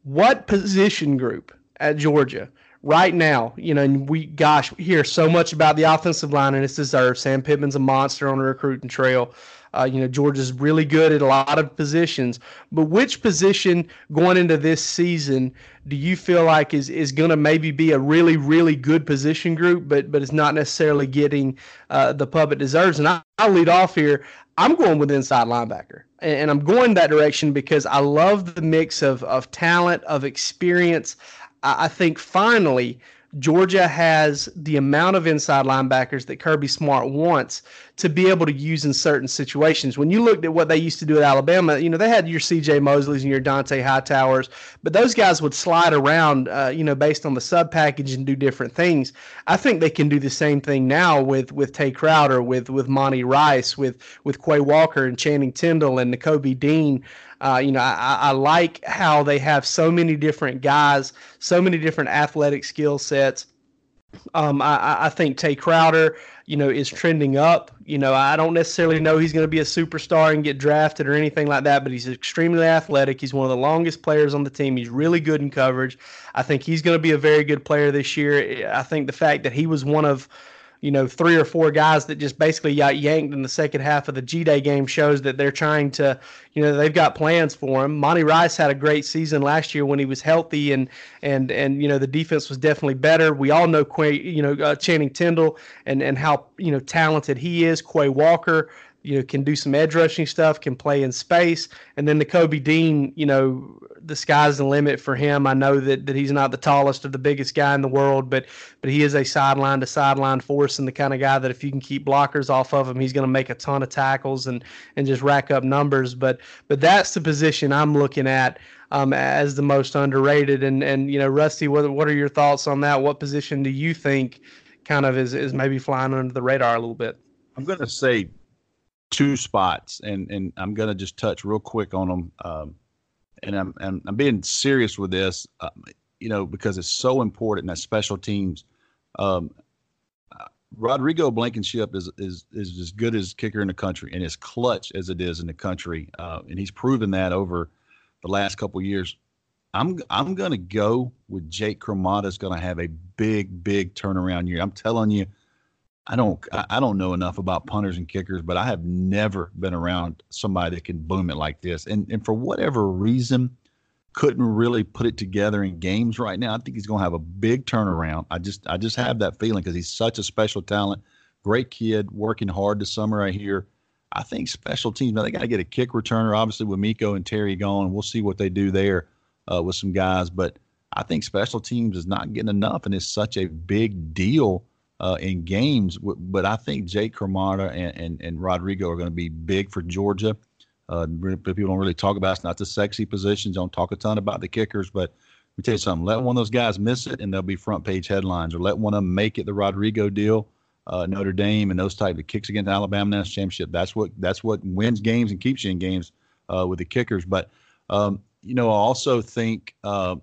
What position group at Georgia right now? You know, we gosh, we hear so much about the offensive line, and it's deserved. Sam Pittman's a monster on the recruiting trail. Uh, you know, Georgia's really good at a lot of positions, but which position going into this season do you feel like is is going to maybe be a really really good position group, but but it's not necessarily getting uh, the pub it deserves? And I, will lead off here. I'm going with inside linebacker, and, and I'm going that direction because I love the mix of of talent, of experience. I, I think finally Georgia has the amount of inside linebackers that Kirby Smart wants to be able to use in certain situations. When you looked at what they used to do at Alabama, you know, they had your CJ Mosleys and your Dont'a Hightowers, but those guys would slide around, uh, you know, based on the sub package and do different things. I think they can do the same thing now with with Tae Crowder, with with Monty Rice, with with Quay Walker and Channing Tindall and Nakobe Dean. Uh, you know, I, I like how they have so many different guys, so many different athletic skill sets. Um, I, I think Tae Crowder, you know, is trending up. You know, I don't necessarily know he's going to be a superstar and get drafted or anything like that, but he's extremely athletic. He's one of the longest players on the team. He's really good in coverage. I think he's going to be a very good player this year. I think the fact that he was one of you know, three or four guys that just basically got yanked in the second half of the G Day game shows that they're trying to, you know, they've got plans for him. Monty Rice had a great season last year when he was healthy, and and and you know the defense was definitely better. We all know Quay, you know, uh, Channing Tindall and and how you know talented he is. Quay Walker, you know, can do some edge rushing stuff, can play in space, and then Nakobe Dean, you know, the sky's the limit for him. I know that, that he's not the tallest or the biggest guy in the world, but but he is a sideline to sideline force and the kind of guy that if you can keep blockers off of him, he's going to make a ton of tackles and and just rack up numbers. But but that's the position I'm looking at um, as the most underrated. And and you know, Rusty, what what are your thoughts on that? What position do you think kind of is is maybe flying under the radar a little bit? I'm going to say two spots, and and I'm going to just touch real quick on them. Um, and I'm, I'm, I'm being serious with this, uh, you know, because it's so important that special teams. Um, Rodrigo Blankenship is is is as good as kicker in the country and as clutch as it is in the country, uh, and he's proven that over the last couple years. I'm I'm gonna go with Jake Camarda is gonna have a big big turnaround year. I'm telling you, I don't I don't know enough about punters and kickers, but I have never been around somebody that can boom it like this. And and for whatever reason, couldn't really put it together in games right now. I think he's going to have a big turnaround. I just I just have that feeling because he's such a special talent, great kid, working hard this summer right here. I think special teams now they got to get a kick returner, obviously with Mecole and Terry gone. We'll see what they do there uh, with some guys, but I think special teams is not getting enough, and it's such a big deal uh, in games. But I think Jake Camarda and, and, and Rodrigo are going to be big for Georgia. Uh, people don't really talk about it. It's not the sexy positions. Don't talk a ton about the kickers, but let me tell you something. Let one of those guys miss it, and they'll be front page headlines. Or let one of them make it the Rodrigo deal, uh, Notre Dame, and those type of kicks against Alabama national championship. That's what that's what wins games and keeps you in games uh, with the kickers. But um, you know, I also think uh,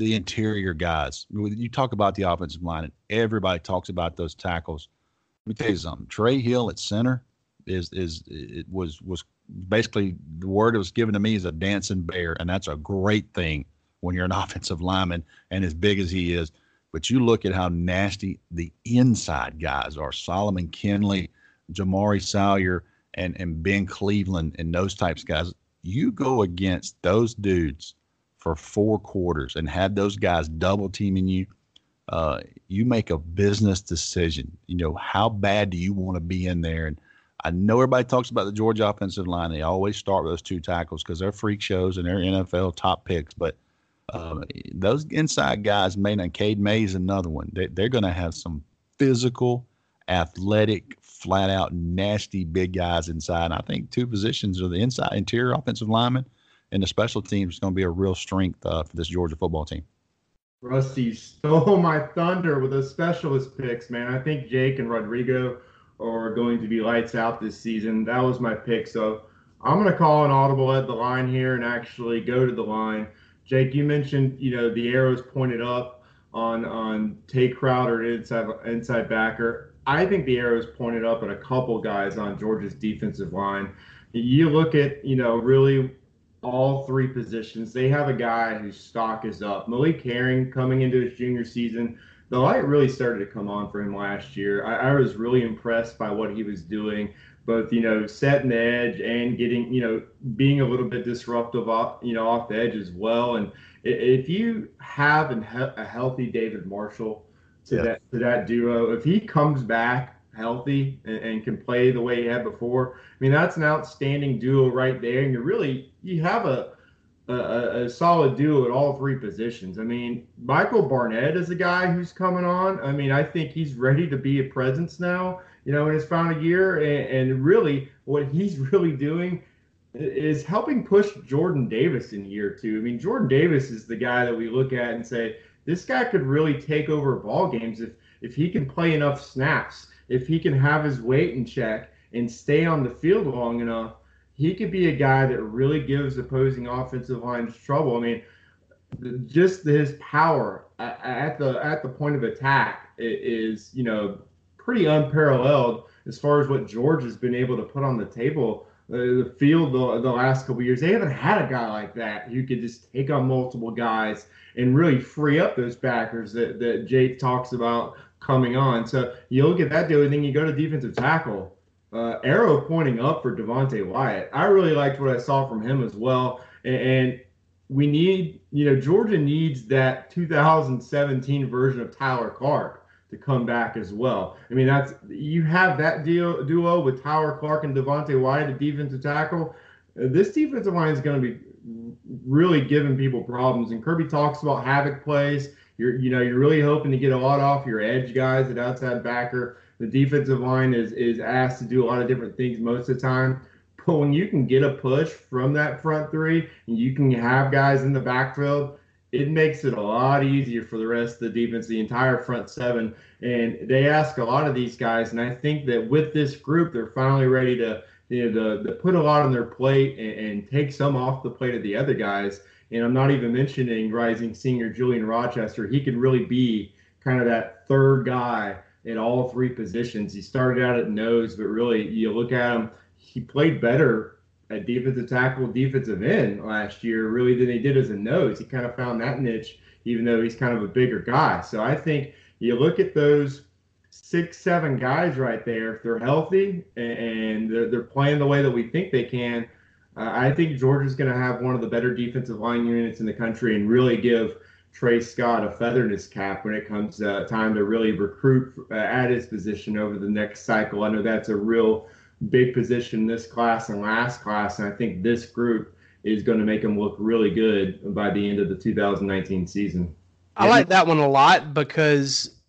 the interior guys. You talk about the offensive line, and everybody talks about those tackles. Let me tell you something. Trey Hill at center is is it was was basically the word that was given to me is a dancing bear, and that's a great thing when you're an offensive lineman and as big as he is. But you look at how nasty the inside guys are: Solomon Kindley, Jamaree Salyer, and and Ben Cleveland, and those types of guys. You go against those dudes for four quarters and have those guys double teaming you, uh, you make a business decision. You know, how bad do you want to be in there? And I know everybody talks about the Georgia offensive line. They always start with those two tackles because they're freak shows and they're NFL top picks. But uh, those inside guys, Maynard, Cade Mays, another one. They, they're going to have some physical, athletic, flat out, nasty big guys inside. And I think two positions are the inside interior offensive lineman – and the special teams is going to be a real strength uh, for this Georgia football team. Rusty stole my thunder with those specialist picks, man. I think Jake and Rodrigo are going to be lights out this season. That was my pick. So I'm going to call an audible at the line here and actually go to the line. Jake, you mentioned, you know, the arrows pointed up on on Tae Crowder, inside inside backer. I think the arrows pointed up at a couple guys on Georgia's defensive line. You look at, you know, really all three positions. They have a guy whose stock is up. Malik Herring coming into his junior season, the light really started to come on for him last year. I, I was really impressed by what he was doing, both you know setting the edge and getting you know being a little bit disruptive off you know off the edge as well. And if you have a healthy David Marshall to yeah. that to that duo, if he comes back healthy and, and, can play the way he had before. I mean, that's an outstanding duo right there. And you're really you have a a, a, solid duo at all three positions. I mean, Michael Barnett is a guy who's coming on. I mean, I think he's ready to be a presence now, you know, in his final year. And, and really, what he's really doing is helping push Jordan Davis in year two. I mean, Jordan Davis is the guy that we look at and say, this guy could really take over ball games if, if he can play enough snaps, if he can have his weight in check and stay on the field long enough he could be a guy that really gives opposing offensive lines trouble. I mean, just his power at the at the point of attack is you know pretty unparalleled as far as what George has been able to put on the table. Uh, the field the, the last couple years, they haven't had a guy like that who could just take on multiple guys and really free up those backers that that Jake talks about coming on. So you look at that deal, and then you go to defensive tackle uh, arrow pointing up for Devonte Wyatt. I really liked what I saw from him as well. And, and, we need, you know, Georgia needs that 2017 version of Tyler Clark to come back as well. I mean, that's you have that deal duo with Tyler Clark and Devonte Wyatt, a defensive tackle. This defensive line is going to be really giving people problems. And Kirby talks about havoc plays. You're, you know, you're really hoping to get a lot off your edge guys at outside backer the defensive line is is asked to do a lot of different things most of the time. But when you can get a push from that front three and you can have guys in the backfield, it makes it a lot easier for the rest of the defense, the entire front seven. And they ask a lot of these guys, and I think that with this group, they're finally ready to you know to, to put a lot on their plate and, and take some off the plate of the other guys. And I'm not even mentioning rising senior Julian Rochester. He could really be kind of that third guy in all three positions. He started out at nose, but really, you look at him, he played better at defensive tackle, defensive end last year, really, than he did as a nose. He kind of found that niche, even though he's kind of a bigger guy. So I think you look at those six, seven guys right there, if they're healthy and they're, they're playing the way that we think they can. Uh, I think Georgia's going to have one of the better defensive line units in the country and really give Tray Scott a feather in his cap when it comes uh, time to really recruit uh, at his position over the next cycle. I know that's a real big position this class and last class, and I think this group is going to make him look really good by the end of the 2019 season. I like that one a lot because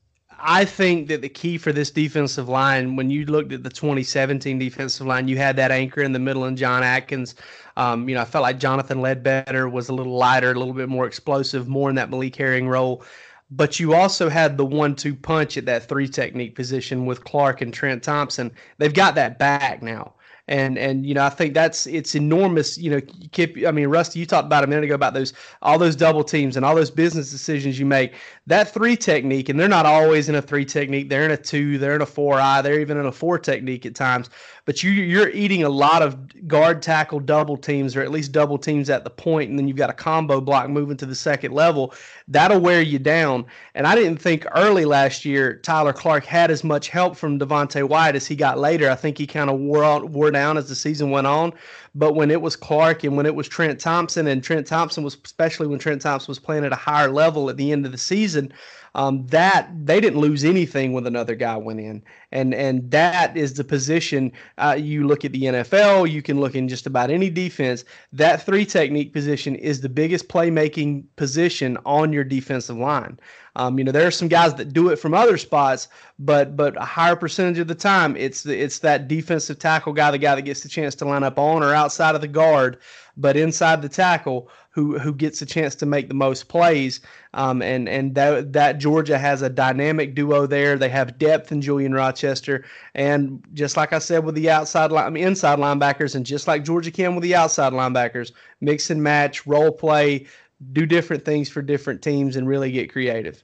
I think that the key for this defensive line, when you looked at the 2017 defensive line, you had that anchor in the middle and John Atkins. Um, you know, I felt like Jonathan Ledbetter was a little lighter, a little bit more explosive, more in that Malik Herring role. But you also had the one-two punch at that three technique position with Clark and Trent Thompson. They've got that back now and and you know I think that's it's enormous. You know, Kip. I mean, Rusty, you talked about a minute ago about those all those double teams and all those business decisions you make. That three technique, and they're not always in a three technique. They're in a two. They're in a four eye. They're even in a four technique at times. But you you're eating a lot of guard tackle double teams, or at least double teams at the point, and then you've got a combo block moving to the second level. That'll wear you down. And I didn't think early last year Tyler Clark had as much help from Devonte Wyatt as he got later. I think he kind of wore out, wore down as the season went on. But when it was Clark and when it was Trent Thompson, and Trent Thompson was especially when Trent Thompson was playing at a higher level at the end of the season, um, that they didn't lose anything when another guy went in, and and that is the position. Uh, you look at the NFL, you can look in just about any defense. That three technique position is the biggest playmaking position on your defensive line. Um, you know, there are some guys that do it from other spots, but but a higher percentage of the time, it's the, it's that defensive tackle guy, the guy that gets the chance to line up on or outside of the guard, but inside the tackle, who who gets a chance to make the most plays. Um, and and that that Georgia has a dynamic duo there. They have depth in Julian Rochester, and just like I said with the outside line, inside linebackers, and just like Georgia can with the outside linebackers, mix and match, role play, do different things for different teams and really get creative.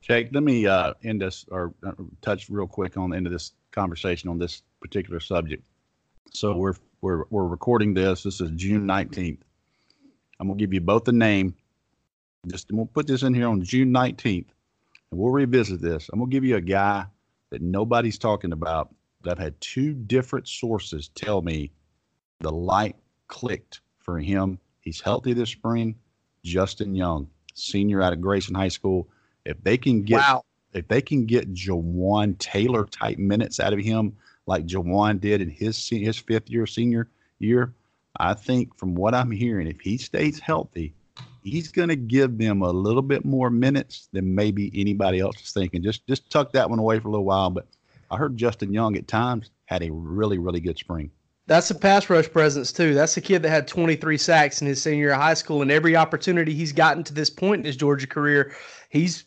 Jake, let me uh, end this or uh, touch real quick on the end of this conversation on this particular subject. So we're we're we're recording this. This is June nineteenth. I'm gonna give you both the name. Just we'll put this in here on June nineteenth, and we'll revisit this. I'm gonna give you a guy that nobody's talking about. That I've had two different sources tell me the light clicked for him. He's healthy this spring. Justin Young, senior out of Grayson High School. If they can get wow. if they can get Jawaan Taylor type minutes out of him, like Jawaan did in his his fifth year senior year, I think from what I'm hearing, if he stays healthy, he's going to give them a little bit more minutes than maybe anybody else is thinking. Just just tuck that one away for a little while. But I heard Justin Young at times had a really really good spring. That's a pass rush presence too. That's a kid that had 23 sacks in his senior year of high school, and every opportunity he's gotten to this point in his Georgia career, he's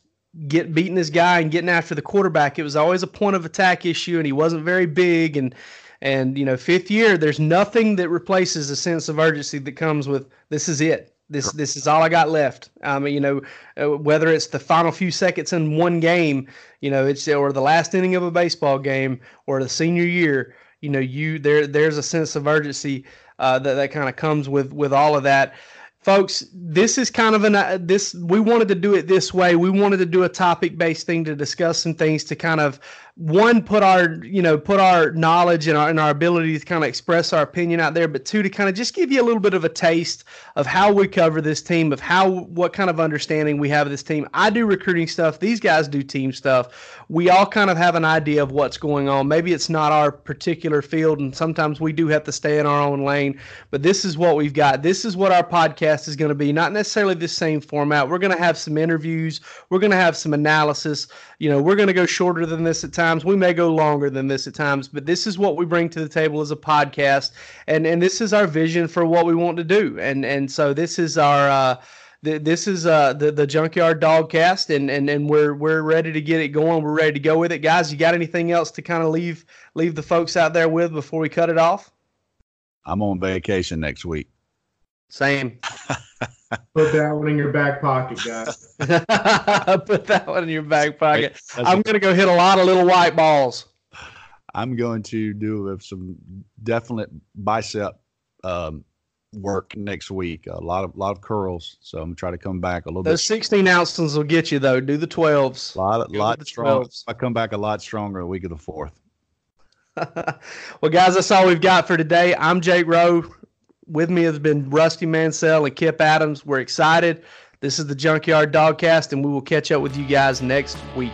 get beating this guy and getting after the quarterback. It was always a point of attack issue, and he wasn't very big. And and you know, fifth year, there's nothing that replaces a sense of urgency that comes with this is it. This this is all I got left. I mean, you know, uh, whether it's the final few seconds in one game, you know, it's or the last inning of a baseball game or the senior year you know you there there's a sense of urgency uh, that that kind of comes with with all of that folks this is kind of an uh, this we wanted to do it this way. We wanted to do a topic based thing to discuss some things to kind of one put our you know put our knowledge and our, and our ability to kind of express our opinion out there but two to kind of just give you a little bit of a taste of how we cover this team of how what kind of understanding we have of this team. I do recruiting stuff. These guys do team stuff. We all kind of have an idea of what's going on. Maybe it's not our particular field and sometimes we do have to stay in our own lane but this is what we've got. This is what our podcast is going to be. Not necessarily the same format. We're going to have some interviews. We're going to have some analysis you know we're going to go shorter than this at times. We may go longer than this at times, but this is what we bring to the table as a podcast, and and this is our vision for what we want to do. And and so this is our. Uh, this is uh, the the junkyard dogcast, and, and and we're we're ready to get it going. We're ready to go with it, guys. You got anything else to kind of leave leave the folks out there with before we cut it off? I'm on vacation next week. Same. Put that one in your back pocket, guys. Put that one in your back pocket. I'm going to go hit a lot of little white balls. I'm going to do some definite bicep um, work next week. A lot of lot of curls, so I'm gonna try to come back a little Those bit. Those 16 ounces will get you though. Do the 12s. A lot, a lot stronger. I come back a lot stronger the week of the fourth. well, guys, that's all we've got for today. I'm Jake Rowe with me has been Rusty Mansell and Kip Adams. We're excited. This is the Junkyard Dogcast, and we will catch up with you guys next week.